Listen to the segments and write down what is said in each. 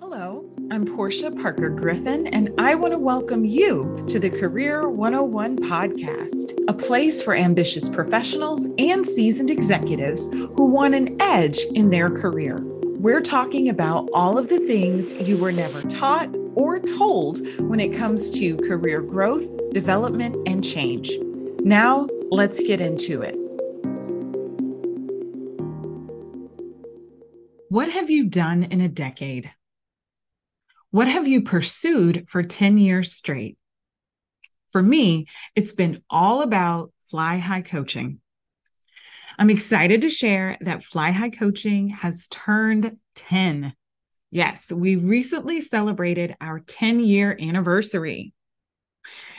Hello, I'm Porschia Parker Griffin, and I want to welcome you to the Career 101 podcast, a place for ambitious professionals and seasoned executives who want an edge in their career. We're talking about all of the things you were never taught or told when it comes to career growth, development, and change. Now, let's get into it. What have you done in a decade? What have you pursued for 10 years straight? For me, it's been all about Fly High Coaching. I'm excited to share that Fly High Coaching has turned 10. Yes, we recently celebrated our 10 year anniversary.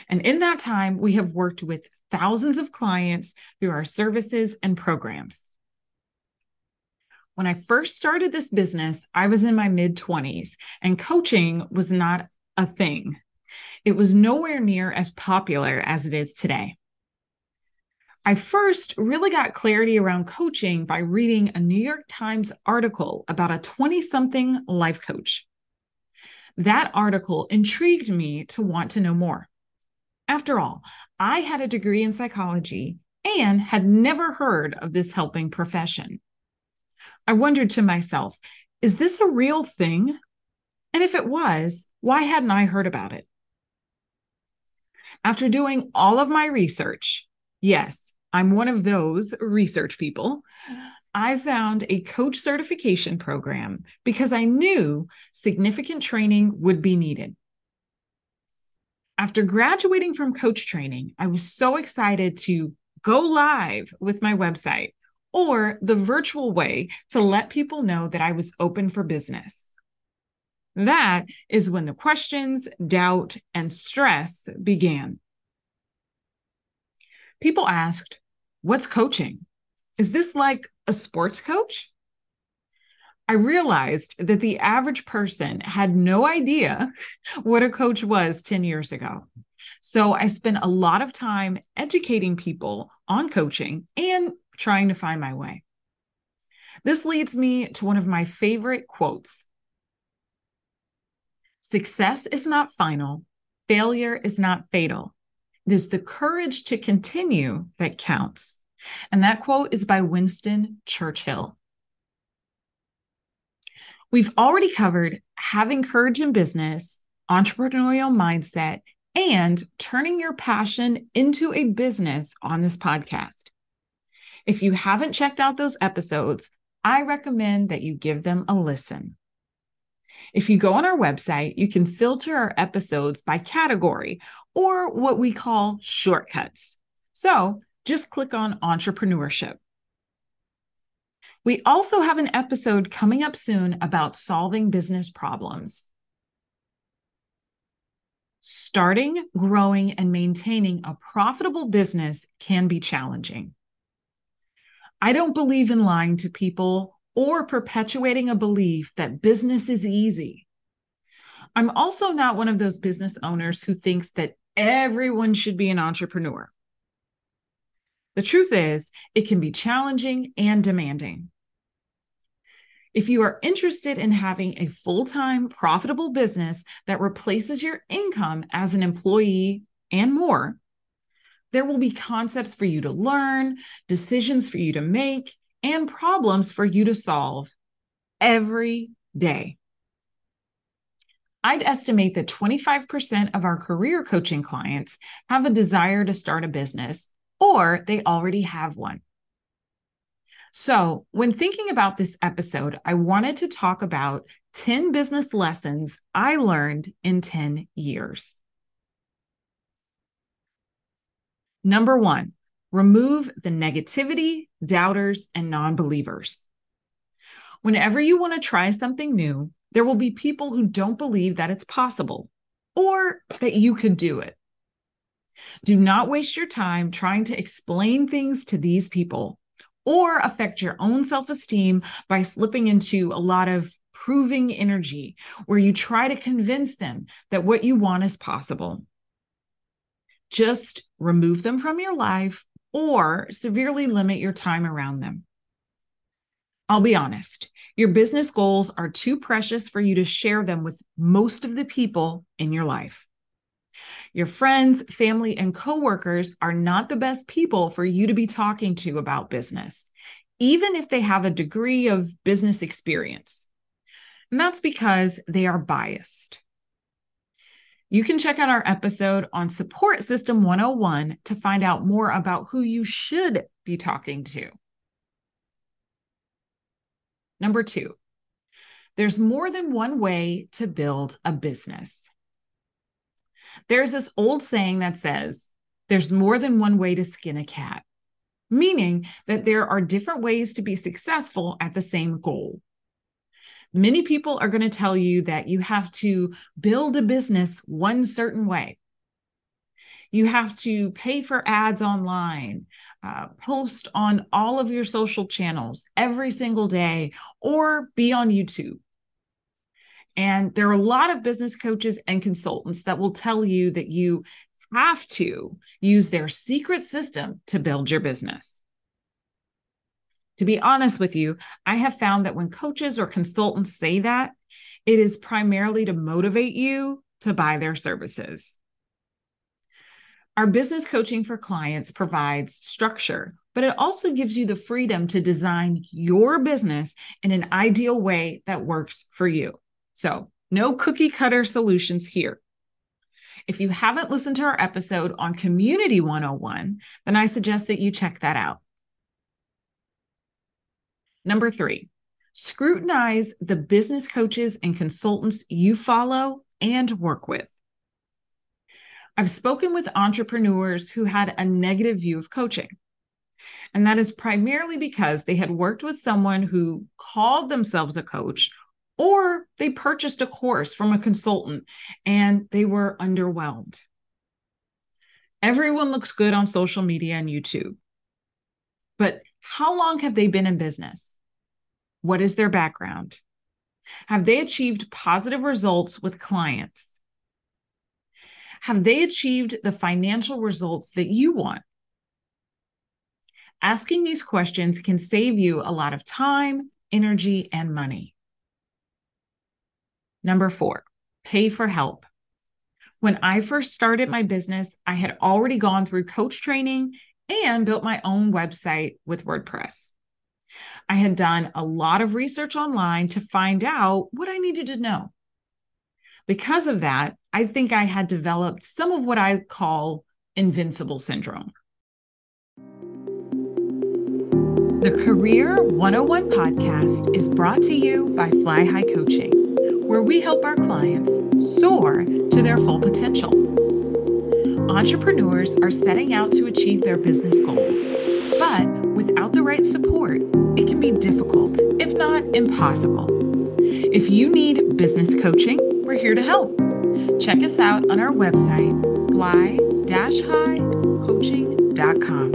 And in that time, we have worked with thousands of clients through our services and programs. When I first started this business, I was in my mid 20s and coaching was not a thing. It was nowhere near as popular as it is today. I first really got clarity around coaching by reading a New York Times article about a 20 something life coach. That article intrigued me to want to know more. After all, I had a degree in psychology and had never heard of this helping profession. I wondered to myself, is this a real thing? And if it was, why hadn't I heard about it? After doing all of my research, yes, I'm one of those research people. I found a coach certification program because I knew significant training would be needed. After graduating from coach training, I was so excited to go live with my website or the virtual way to let people know that I was open for business. That is when the questions, doubt, and stress began. People asked, What's coaching? Is this like a sports coach? I realized that the average person had no idea what a coach was 10 years ago. So I spent a lot of time educating people on coaching and trying to find my way. This leads me to one of my favorite quotes Success is not final, failure is not fatal. It is the courage to continue that counts. And that quote is by Winston Churchill. We've already covered having courage in business, entrepreneurial mindset, and turning your passion into a business on this podcast. If you haven't checked out those episodes, I recommend that you give them a listen. If you go on our website, you can filter our episodes by category or what we call shortcuts. So just click on entrepreneurship. We also have an episode coming up soon about solving business problems. Starting, growing, and maintaining a profitable business can be challenging. I don't believe in lying to people or perpetuating a belief that business is easy. I'm also not one of those business owners who thinks that everyone should be an entrepreneur. The truth is, it can be challenging and demanding. If you are interested in having a full time, profitable business that replaces your income as an employee and more, there will be concepts for you to learn, decisions for you to make, and problems for you to solve every day. I'd estimate that 25% of our career coaching clients have a desire to start a business or they already have one. So, when thinking about this episode, I wanted to talk about 10 business lessons I learned in 10 years. Number one, remove the negativity, doubters, and non believers. Whenever you want to try something new, there will be people who don't believe that it's possible or that you could do it. Do not waste your time trying to explain things to these people or affect your own self esteem by slipping into a lot of proving energy where you try to convince them that what you want is possible just remove them from your life or severely limit your time around them. I'll be honest, Your business goals are too precious for you to share them with most of the people in your life. Your friends, family, and coworkers are not the best people for you to be talking to about business, even if they have a degree of business experience. And that's because they are biased. You can check out our episode on Support System 101 to find out more about who you should be talking to. Number two, there's more than one way to build a business. There's this old saying that says, there's more than one way to skin a cat, meaning that there are different ways to be successful at the same goal. Many people are going to tell you that you have to build a business one certain way. You have to pay for ads online, uh, post on all of your social channels every single day, or be on YouTube. And there are a lot of business coaches and consultants that will tell you that you have to use their secret system to build your business. To be honest with you, I have found that when coaches or consultants say that, it is primarily to motivate you to buy their services. Our business coaching for clients provides structure, but it also gives you the freedom to design your business in an ideal way that works for you. So, no cookie cutter solutions here. If you haven't listened to our episode on Community 101, then I suggest that you check that out. Number three, scrutinize the business coaches and consultants you follow and work with. I've spoken with entrepreneurs who had a negative view of coaching. And that is primarily because they had worked with someone who called themselves a coach or they purchased a course from a consultant and they were underwhelmed. Everyone looks good on social media and YouTube. But how long have they been in business? What is their background? Have they achieved positive results with clients? Have they achieved the financial results that you want? Asking these questions can save you a lot of time, energy, and money. Number four, pay for help. When I first started my business, I had already gone through coach training and built my own website with WordPress. I had done a lot of research online to find out what I needed to know. Because of that, I think I had developed some of what I call invincible syndrome. The Career 101 podcast is brought to you by Fly High Coaching, where we help our clients soar to their full potential entrepreneurs are setting out to achieve their business goals. But without the right support, it can be difficult, if not impossible. If you need business coaching, we're here to help. Check us out on our website, fly-highcoaching.com.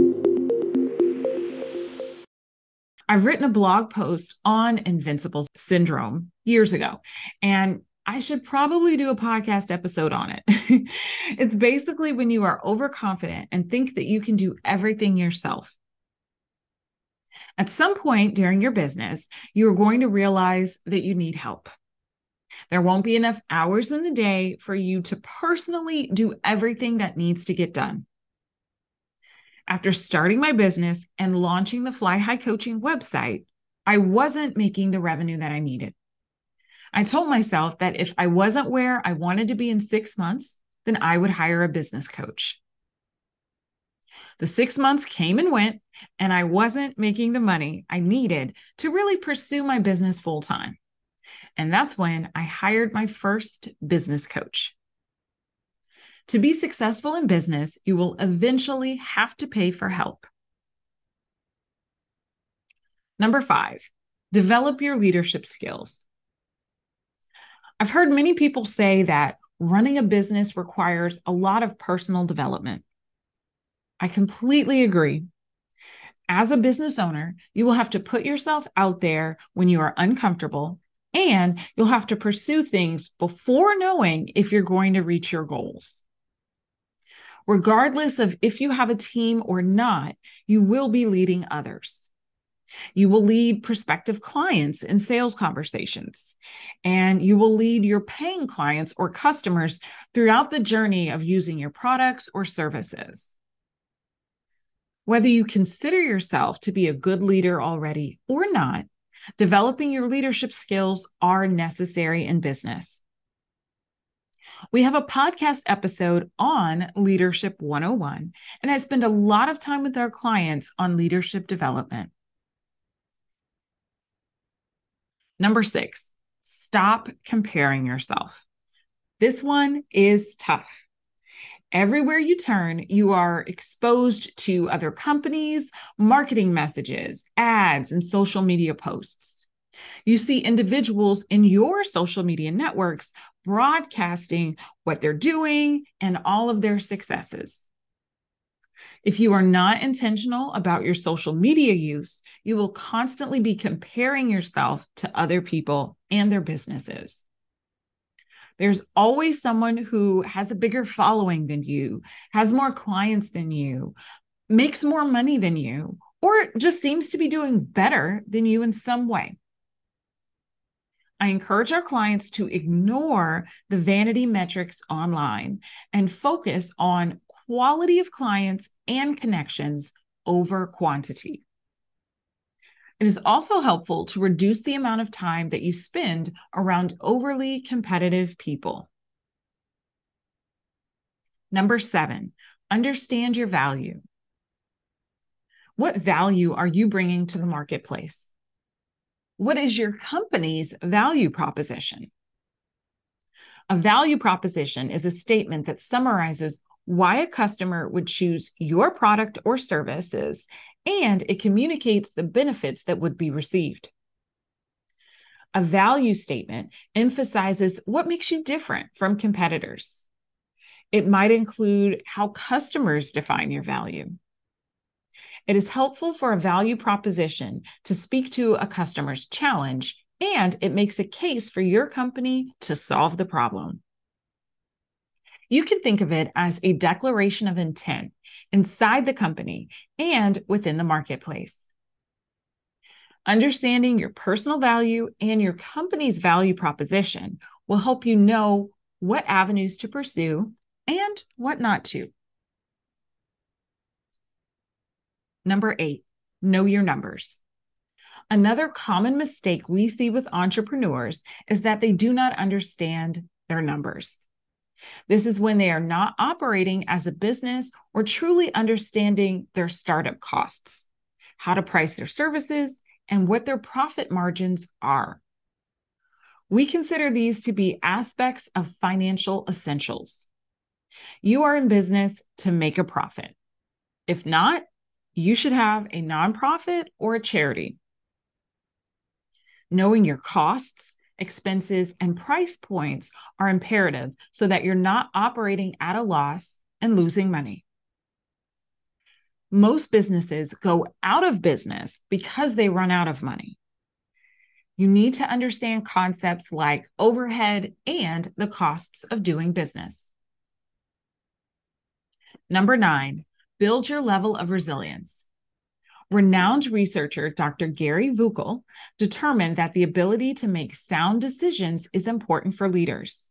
I've written a blog post on invincible syndrome years ago, and I should probably do a podcast episode on it. it's basically when you are overconfident and think that you can do everything yourself. At some point during your business, you are going to realize that you need help. There won't be enough hours in the day for you to personally do everything that needs to get done. After starting my business and launching the Fly High Coaching website, I wasn't making the revenue that I needed. I told myself that if I wasn't where I wanted to be in six months, then I would hire a business coach. The six months came and went, and I wasn't making the money I needed to really pursue my business full time. And that's when I hired my first business coach. To be successful in business, you will eventually have to pay for help. Number five, develop your leadership skills. I've heard many people say that running a business requires a lot of personal development. I completely agree. As a business owner, you will have to put yourself out there when you are uncomfortable, and you'll have to pursue things before knowing if you're going to reach your goals. Regardless of if you have a team or not, you will be leading others. You will lead prospective clients in sales conversations, and you will lead your paying clients or customers throughout the journey of using your products or services. Whether you consider yourself to be a good leader already or not, developing your leadership skills are necessary in business. We have a podcast episode on Leadership 101, and I spend a lot of time with our clients on leadership development. Number six, stop comparing yourself. This one is tough. Everywhere you turn, you are exposed to other companies, marketing messages, ads, and social media posts. You see individuals in your social media networks broadcasting what they're doing and all of their successes. If you are not intentional about your social media use, you will constantly be comparing yourself to other people and their businesses. There's always someone who has a bigger following than you, has more clients than you, makes more money than you, or just seems to be doing better than you in some way. I encourage our clients to ignore the vanity metrics online and focus on quality of clients and connections over quantity. It is also helpful to reduce the amount of time that you spend around overly competitive people. Number seven, understand your value. What value are you bringing to the marketplace? What is your company's value proposition? A value proposition is a statement that summarizes why a customer would choose your product or services, and it communicates the benefits that would be received. A value statement emphasizes what makes you different from competitors. It might include how customers define your value. It is helpful for a value proposition to speak to a customer's challenge, and it makes a case for your company to solve the problem. You can think of it as a declaration of intent inside the company and within the marketplace. Understanding your personal value and your company's value proposition will help you know what avenues to pursue and what not to. Number eight, know your numbers. Another common mistake we see with entrepreneurs is that they do not understand their numbers. This is when they are not operating as a business or truly understanding their startup costs, how to price their services, and what their profit margins are. We consider these to be aspects of financial essentials. You are in business to make a profit. If not, you should have a nonprofit or a charity. Knowing your costs expenses, and price points are imperative so that you're not operating at a loss and losing money. Most businesses go out of business because they run out of money. You need to understand concepts like overhead and the costs of doing business. Number nine, build your level of resilience. Renowned researcher Dr. Gary Yukl determined that the ability to make sound decisions is important for leaders.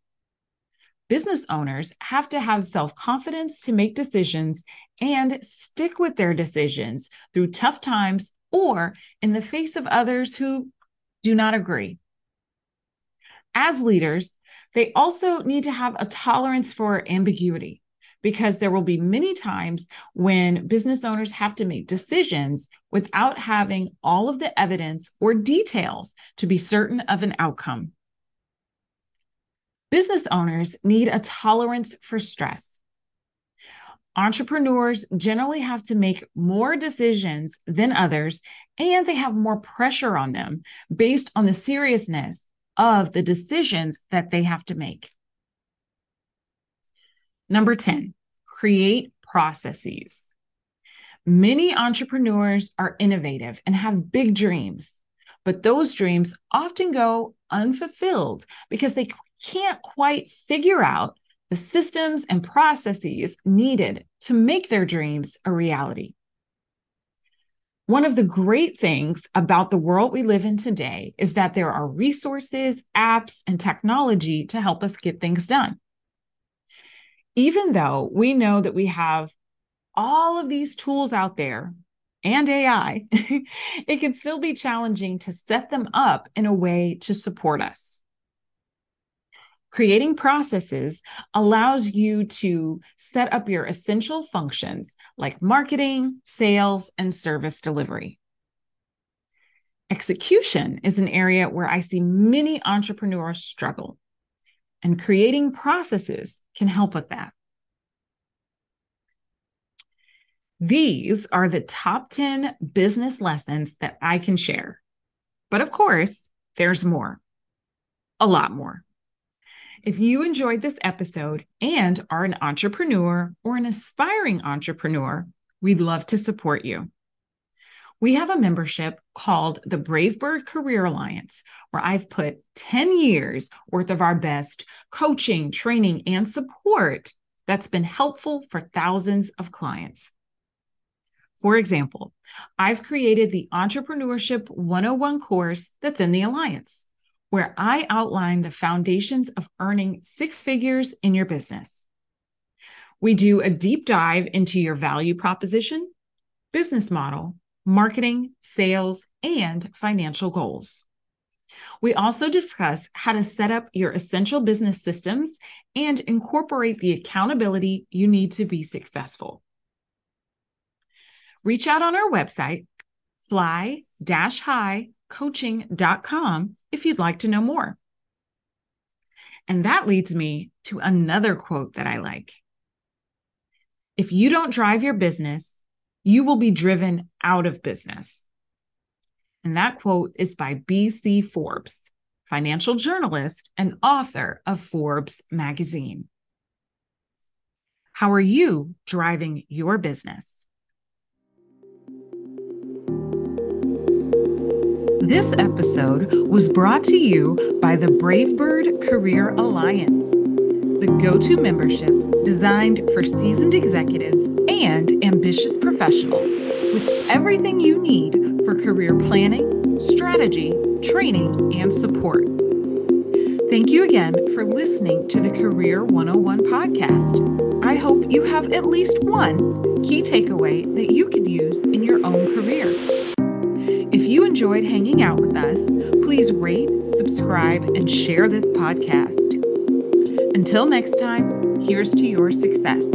Business owners have to have self confidence to make decisions and stick with their decisions through tough times or in the face of others who do not agree. As leaders, they also need to have a tolerance for ambiguity because there will be many times when business owners have to make decisions without having all of the evidence or details to be certain of an outcome. Business owners need a tolerance for stress. Entrepreneurs generally have to make more decisions than others, and they have more pressure on them based on the seriousness of the decisions that they have to make. Number 10, create processes. Many entrepreneurs are innovative and have big dreams, but those dreams often go unfulfilled because they can't quite figure out the systems and processes needed to make their dreams a reality. One of the great things about the world we live in today is that there are resources, apps, and technology to help us get things done. Even though we know that we have all of these tools out there and AI, it can still be challenging to set them up in a way to support us. Creating processes allows you to set up your essential functions like marketing, sales, and service delivery. Execution is an area where I see many entrepreneurs struggle, and creating processes can help with that. These are the top 10 business lessons that I can share. But of course, there's more, a lot more. If you enjoyed this episode and are an entrepreneur or an aspiring entrepreneur, we'd love to support you. We have a membership called the Brave Bird Career Alliance, where I've put 10 years worth of our best coaching, training, and support that's been helpful for thousands of clients. For example, I've created the Entrepreneurship 101 course that's in the Alliance where I outline the foundations of earning six figures in your business. We do a deep dive into your value proposition, business model, marketing, sales, and financial goals. We also discuss how to set up your essential business systems and incorporate the accountability you need to be successful. Reach out on our website, fly-high-coaching.com if you'd like to know more. And that leads me to another quote that I like. If you don't drive your business, you will be driven out of business. And that quote is by B.C. Forbes, financial journalist and author of Forbes magazine. How are you driving your business? This episode was brought to you by the Brave Bird Career Alliance, the go to membership designed for seasoned executives and ambitious professionals with everything you need for career planning, strategy, training, and support. Thank you again for listening to the Career 101 podcast. I hope you have at least one key takeaway that you can use in your own career. If you enjoyed hanging out with us, please rate, subscribe, and share this podcast. Until next time, here's to your success.